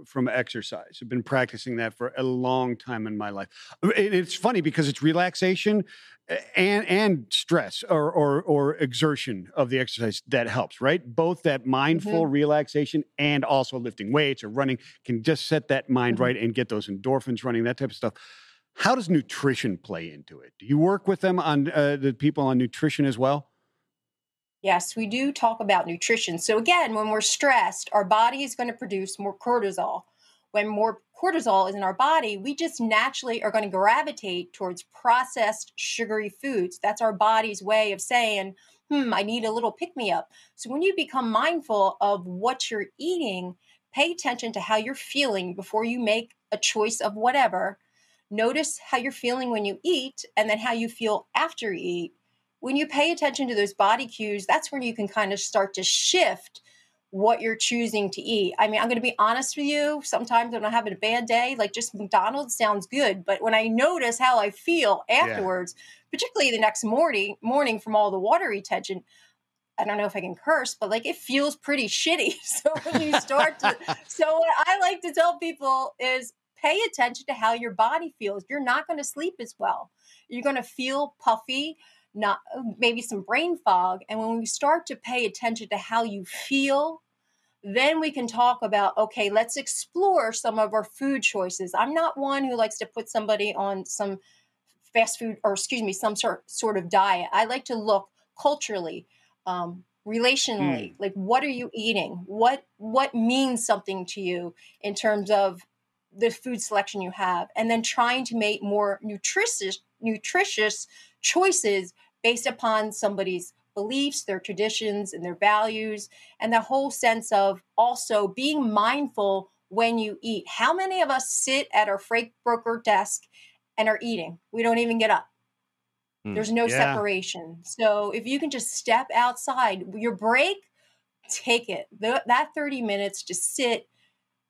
from exercise. I've been practicing that for a long time in my life. It's funny because it's relaxation and and stress or or or exertion of the exercise that helps, right? Both that mindful relaxation and also lifting weights or running can just set that mind Mhm. right and get those endorphins running, that type of stuff. How does nutrition play into it? Do you work with them on uh, the people on nutrition as well? Yes, we do talk about nutrition. So, again, when we're stressed, our body is going to produce more cortisol. When more cortisol is in our body, we just naturally are going to gravitate towards processed sugary foods. That's our body's way of saying, hmm, I need a little pick me up. So, when you become mindful of what you're eating, pay attention to how you're feeling before you make a choice of whatever. Notice how you're feeling when you eat and then how you feel after you eat when you pay attention to those body cues, that's when you can kind of start to shift what you're choosing to eat. I mean, I'm going to be honest with you. Sometimes when I'm having a bad day, like just McDonald's sounds good, but when I notice how I feel afterwards, particularly the next morning, morning from all the water retention, I don't know if I can curse, but like it feels pretty shitty. <laughs> So when you start to, <laughs> so what I like to tell people is pay attention to how your body feels. You're not going to sleep as well. You're going to feel puffy not maybe some brain fog and when we start to pay attention to how you feel then we can talk about okay let's explore some of our food choices. I'm not one who likes to put somebody on some fast food or excuse me some sort sort of diet. I like to look culturally um, relationally. Like what are you eating? What what means something to you in terms of the food selection you have? And then trying to make more nutritious nutritious choices based upon somebody's beliefs, their traditions, and their values, and the whole sense of also being mindful when you eat. How many of us sit at our freight broker desk and are eating? We don't even get up. Hmm. There's no Yeah. separation. So if you can just step outside, your break, take it. Th- that 30 minutes, just sit,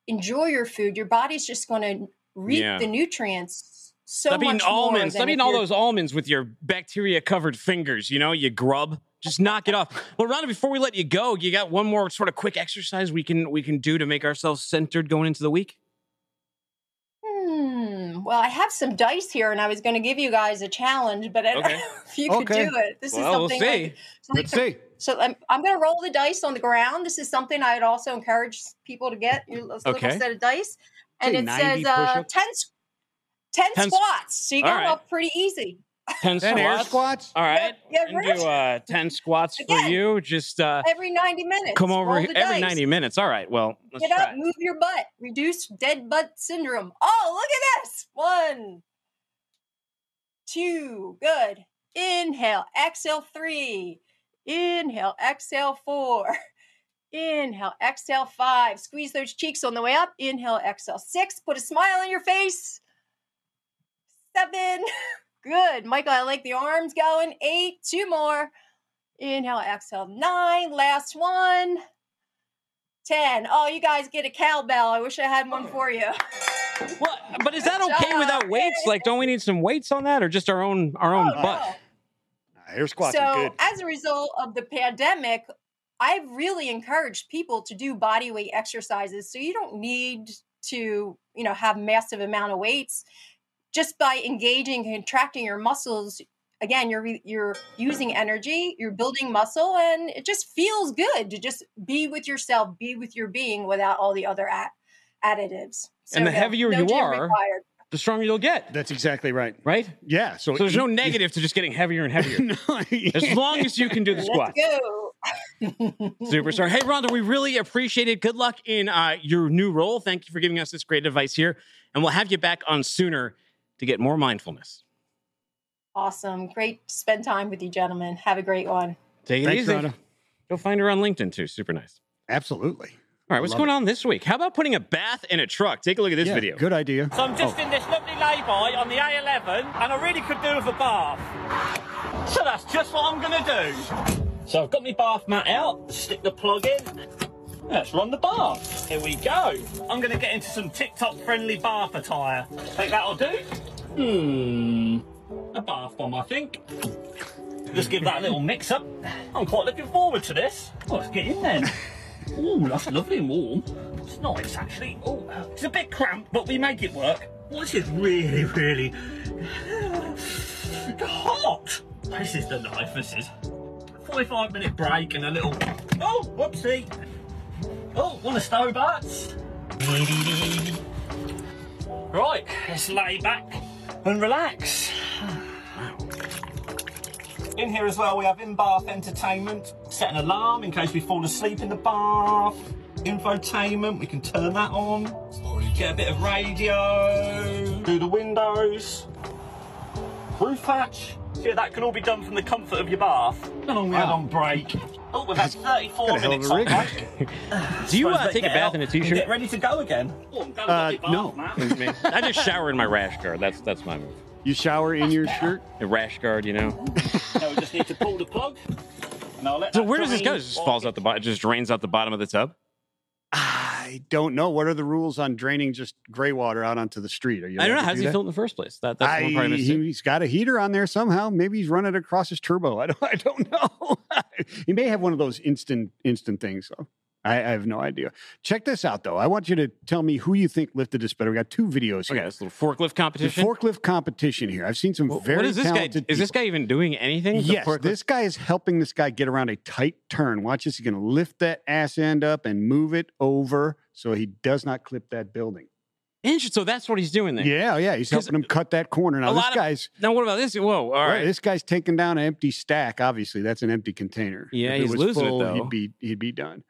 enjoy your food. Your body's just going to reap Yeah. the nutrients so Stop eating much more almonds. than Stop eating all those almonds with your bacteria covered fingers. You know, you grub. Just knock it off. Well, Rhonda, before we let you go, you got one more sort of quick exercise we can we can do to make ourselves centered going into the week. Hmm. Well, I have some dice here, and I was going to give you guys a challenge, but I don't Okay. <laughs> know if you could Okay. do it. This is Well, we'll something. see. Like, so, Let's see. so I'm, I'm going to roll the dice on the ground. This is something I'd also encourage people to get your little Okay. set of dice, and it says uh, push-ups? 10, s- 10 10 s- squats. So you All got right. off pretty easy. Ten Ten air squats. squats. All right. Yeah, and right. do uh, ten squats for you. Just uh, Every 90 minutes. come over here every dice. ninety minutes. All right. Well, let's Get try. up, move your butt, reduce dead butt syndrome. Oh, look at this. One, two, good. Inhale, exhale, three. Inhale, exhale, four. Inhale, exhale, five. Squeeze those cheeks on the way up. Inhale, exhale, six. Put a smile on your face. Seven. <laughs> Good. Michael, I like the arms going. Eight. Two more. Inhale, exhale, nine. Last one. 10. Oh, you guys get a cowbell. I wish I had one for you. <laughs> Well, but is that okay without weights? Like, don't we need some weights on that, or just our own our own Oh, butt? no. Air squats so, are good. as a result of the pandemic, I've really encouraged people to do body weight exercises. So you don't need to, you know, have massive amount of weights. Just by engaging, contracting your muscles, again, you're you're using energy, you're building muscle, and it just feels good to just be with yourself, be with your being without all the other a- additives. And the no- heavier no you are, required. The stronger you'll get, That's exactly right. right? Yeah. So, So there's no you- negative to just getting heavier and heavier. <laughs> No, As long as you can do the Let's squats. go. <laughs> Superstar. Hey, Rhonda, we really appreciate it. Good luck in uh, your new role. Thank you for giving us this great advice here. And we'll have you back on sooner to get more mindfulness. Awesome. Great to spend time with you, gentlemen. Have a great one. Take it Thanks, easy. Rhonda. Go find her on LinkedIn, too. Super nice. Absolutely. All right, what's Love going it. on this week? How about putting a bath in a truck? Take a look at this Yeah, video. Good idea. So I'm just Oh. in this lovely lay-by on the A11, and I really could do with a bath. So that's just what I'm gonna do. So I've got my bath mat out, stick the plug in. Let's run the bath. Here we go. I'm gonna get into some TikTok-friendly bath attire. Think that'll do? Hmm. A bath bomb, I think. Just give that a little mix up. I'm quite looking forward to this. Let's get in then. Ooh, that's lovely and warm. It's nice, actually. Oh, it's a bit cramped, but we make it work. Well, this is really, really hot. This is the life, this is. 45 minute break and a little. Oh, whoopsie. Oh, want a stove? Right, let's lay back and relax. In here as well, we have in-bath entertainment. Set an alarm in case we fall asleep in the bath. Infotainment, we can turn that on. Get a bit of radio. Do the windows. Roof hatch. Yeah, that can all be done from the comfort of your bath. How long we had on break? Oh, we've had 34 Got a hell of minutes a on rig. <laughs> Do you uh, take a bath in a and t-shirt? Get ready to go again. Oh, I'm Uh, with my no. man. I just shower in my rash guard. That's that's my move. You shower in your shirt? A rash guard, you know. <laughs> now we just need to pull the plug. And I'll let So where does this go? It just falls out the bottom. It just drains out the bottom of the tub. I don't know. What are the rules on draining just gray water out onto the street? Are you I don't know. to How does do he that? in the first place? That, that's the one part I he's got a heater on there somehow. Maybe he's running across his turbo. <laughs> I don't. I don't know. <laughs> he may have one of those instant instant things. So I, I have no idea. Check this out, though. I want you to tell me who you think lifted this better. We got two videos here. Okay, this little forklift The competition. forklift competition here. I've seen some Wh- very what is this guy? talented. Is this guy even doing anything? Yes, forklift- this guy is helping this guy get around a tight turn. Watch this. He's going to lift that ass end up and move it over so he does not clip that building. Interesting. So that's what he's doing there. Yeah, yeah. He's helping him cut that corner. Now, this of- guy's Now what about this? Whoa! All Right, right. This guy's taking down an empty stack. Obviously, that's an empty container. Yeah, If it he's was losing it, full, though. He'd be he'd be done.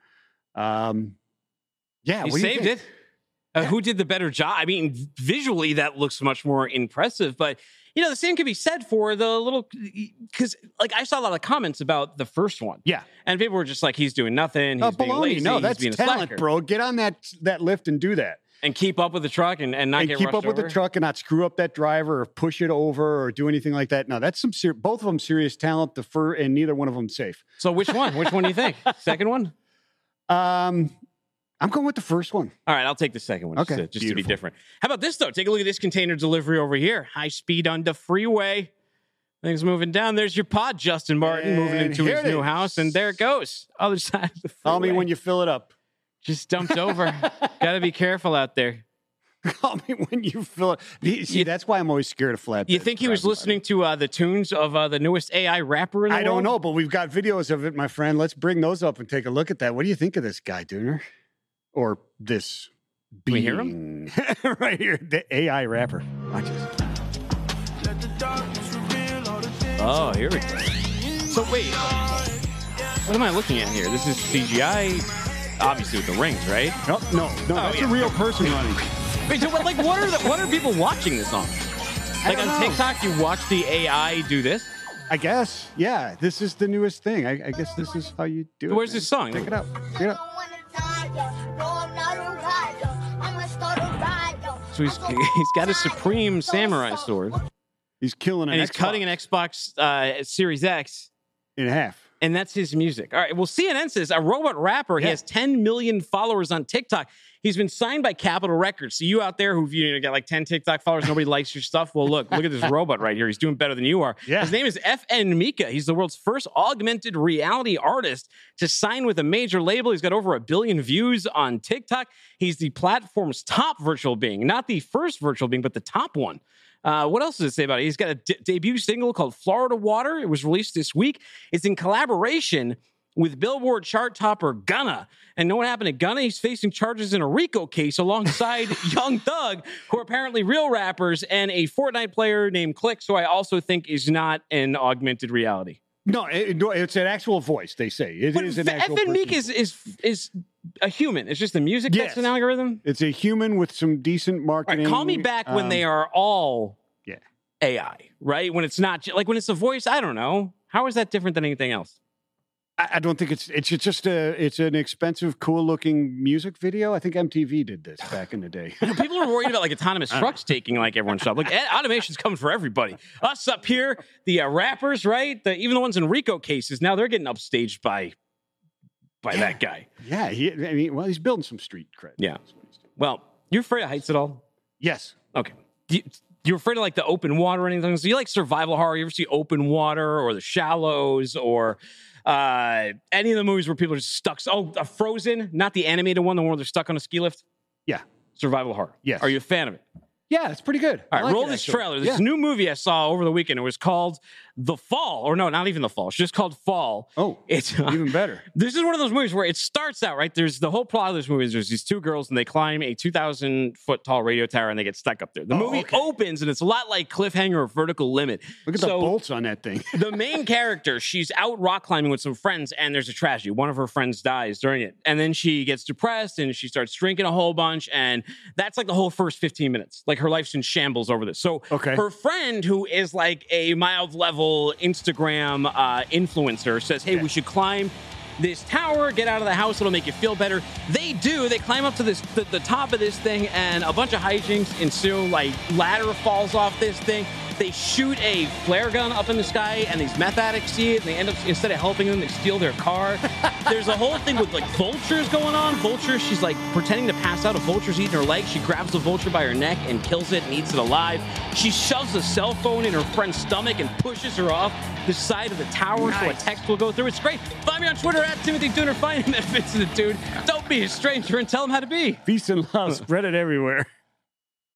Um, yeah, you saved it. Uh, Who did the better job? I mean, visually that looks much more impressive, but you know the same could be said for the little because like I saw a lot of comments about the first one, Yeah, and people were just like, "He's doing nothing. He's uh, being baloney. lazy. no, he's that's being a talent, slacker." bro. Get on that that lift and do that, and keep up with the truck and, and not and get keep up with the truck and not screw up that driver or push it over or do anything like that. No, that's some ser- both of them serious talent. The fur and neither one of them safe. So which one? Which one do you think? <laughs> Second one? Um, I'm going with the first one. All right, I'll take the second one. Okay, just, to, just to be different. How about this though? Take a look at this container delivery over here. High speed on the freeway. Things moving down. There's your pod, Justin Martin, moving into his new is. house, and there it goes. Other side of the freeway. Call me when you fill it up. just dumped over. <laughs> Got to be careful out there. <laughs> Call me when you fill it. See, You- that's why I'm always scared of flatbeds. You think he was listening to uh, the tunes of uh, the newest AI rapper in the I don't know, but we've got videos of it, my friend. Let's bring those up and take a look at that. What do you think of this guy, Dooner? Or this Can we being? hear <laughs> right here, the AI rapper. Watch this. Oh, here we go. So wait, what am I looking at here? This is CGI, obviously with the rings, right? No, no, no. that's yeah. a real person running. Wait, so what, like, what are the, what are people watching this on? Like on know. TikTok, you watch the AI do this. I guess. Yeah, this is the newest thing. I, I guess this is how you do it. Where's this song? Check it out. Check it out. So he's he's got a supreme samurai sword, He's killing an and he's Xbox cutting an Xbox uh, Series X, in half. and that's his music. All right. Well, CNN says a robot rapper. He Yeah. has 10 million followers on TikTok. He's been signed by Capitol Records. So you out there who've you know got like 10 TikTok followers, nobody likes your stuff. Well, look, look at this <laughs> robot right here. He's doing better than you are. Yeah. His name is FN Meka. He's the world's first augmented reality artist to sign with a major label. He's got over a billion views on TikTok. He's the platform's top virtual being, not the first virtual being, but the top one. Uh, what else does it say about it? He's got a de- debut single called Florida Water. It was released this week. It's in collaboration with Billboard chart topper Gunna. And know what happened to Gunna? He's facing charges in a RICO case alongside <laughs> Young Thug, who are apparently real rappers, and a Fortnite player named Clix, who I also think is not an augmented reality. No, it- no, it's an actual voice. They say it But is an F- actual. FN Meek is is is a human. It's just the music Yes. that's an algorithm. It's a human with some decent marketing. right, call me back when um, they are all yeah. AI, right? When it's not like when it's a voice. I don't know. How is that different than anything else? I, don't think it's it's just a it's an expensive, cool looking music video. I think MTV did this <sighs> back in the day. You know, people are worried about like autonomous <laughs> trucks taking like everyone's job. Like eh, automation's coming for everybody. Us up here, the uh, rappers, right? The, even the ones in RICO cases. Now they're getting upstaged by by that guy. yeah, he, I mean, well, he's building some street cred. Yeah. That's what he's doing. Well, you're afraid of heights at all? Yes. Okay. You, you're afraid of like the open water or anything? So you like survival horror? You ever see open water or the shallows or Uh, any of the movies where people are just stuck. Oh, uh, Frozen, not the animated one, the one where they're stuck on a ski lift. Yeah. Survival horror. Yes. Are you a fan of it? Yeah, it's pretty good. All right, like roll it, this actually. trailer. This Yeah. new movie I saw over the weekend. It was called The Fall, or no, not even The Fall. It's just called Fall. Oh, It's <laughs> even better. this is one of those movies where it starts out right. There's the whole plot of this movie is there's these two girls and they climb a 2,000 foot tall radio tower and they get stuck up there. The Oh, movie okay. opens and it's a lot like Cliffhanger or Vertical Limit. Look at the bolts on that thing. the <laughs> main character, she's out rock climbing with some friends, and there's a tragedy. One of her friends dies during it. And then she gets depressed and she starts drinking a whole bunch. And that's like the whole first 15 minutes. Like her life's in shambles over this. So Okay. her friend, who is like a mild level Instagram uh, influencer, says, Hey, we should climb this tower, get out of the house, it'll make you feel better. They do. They climb up to this the, the top of this thing, and a bunch of hijinks ensue. Like ladder falls off this thing. They shoot a flare gun up in the sky, and these meth addicts see it, and they end up instead of helping them, they steal their car. <laughs> There's a whole thing with like vultures going on. Vultures, she's like pretending to pass out. A vulture's eating her leg. She grabs the vulture by her neck and kills it and eats it alive. She shoves a cell phone in her friend's stomach and pushes her off the side of the tower so a text will go through. It's great. Find me on Twitter at Timothy Dooner. Find him at Vincent the Dude. Don't be a stranger and tell him how to be. Peace and love. Spread it everywhere. <laughs>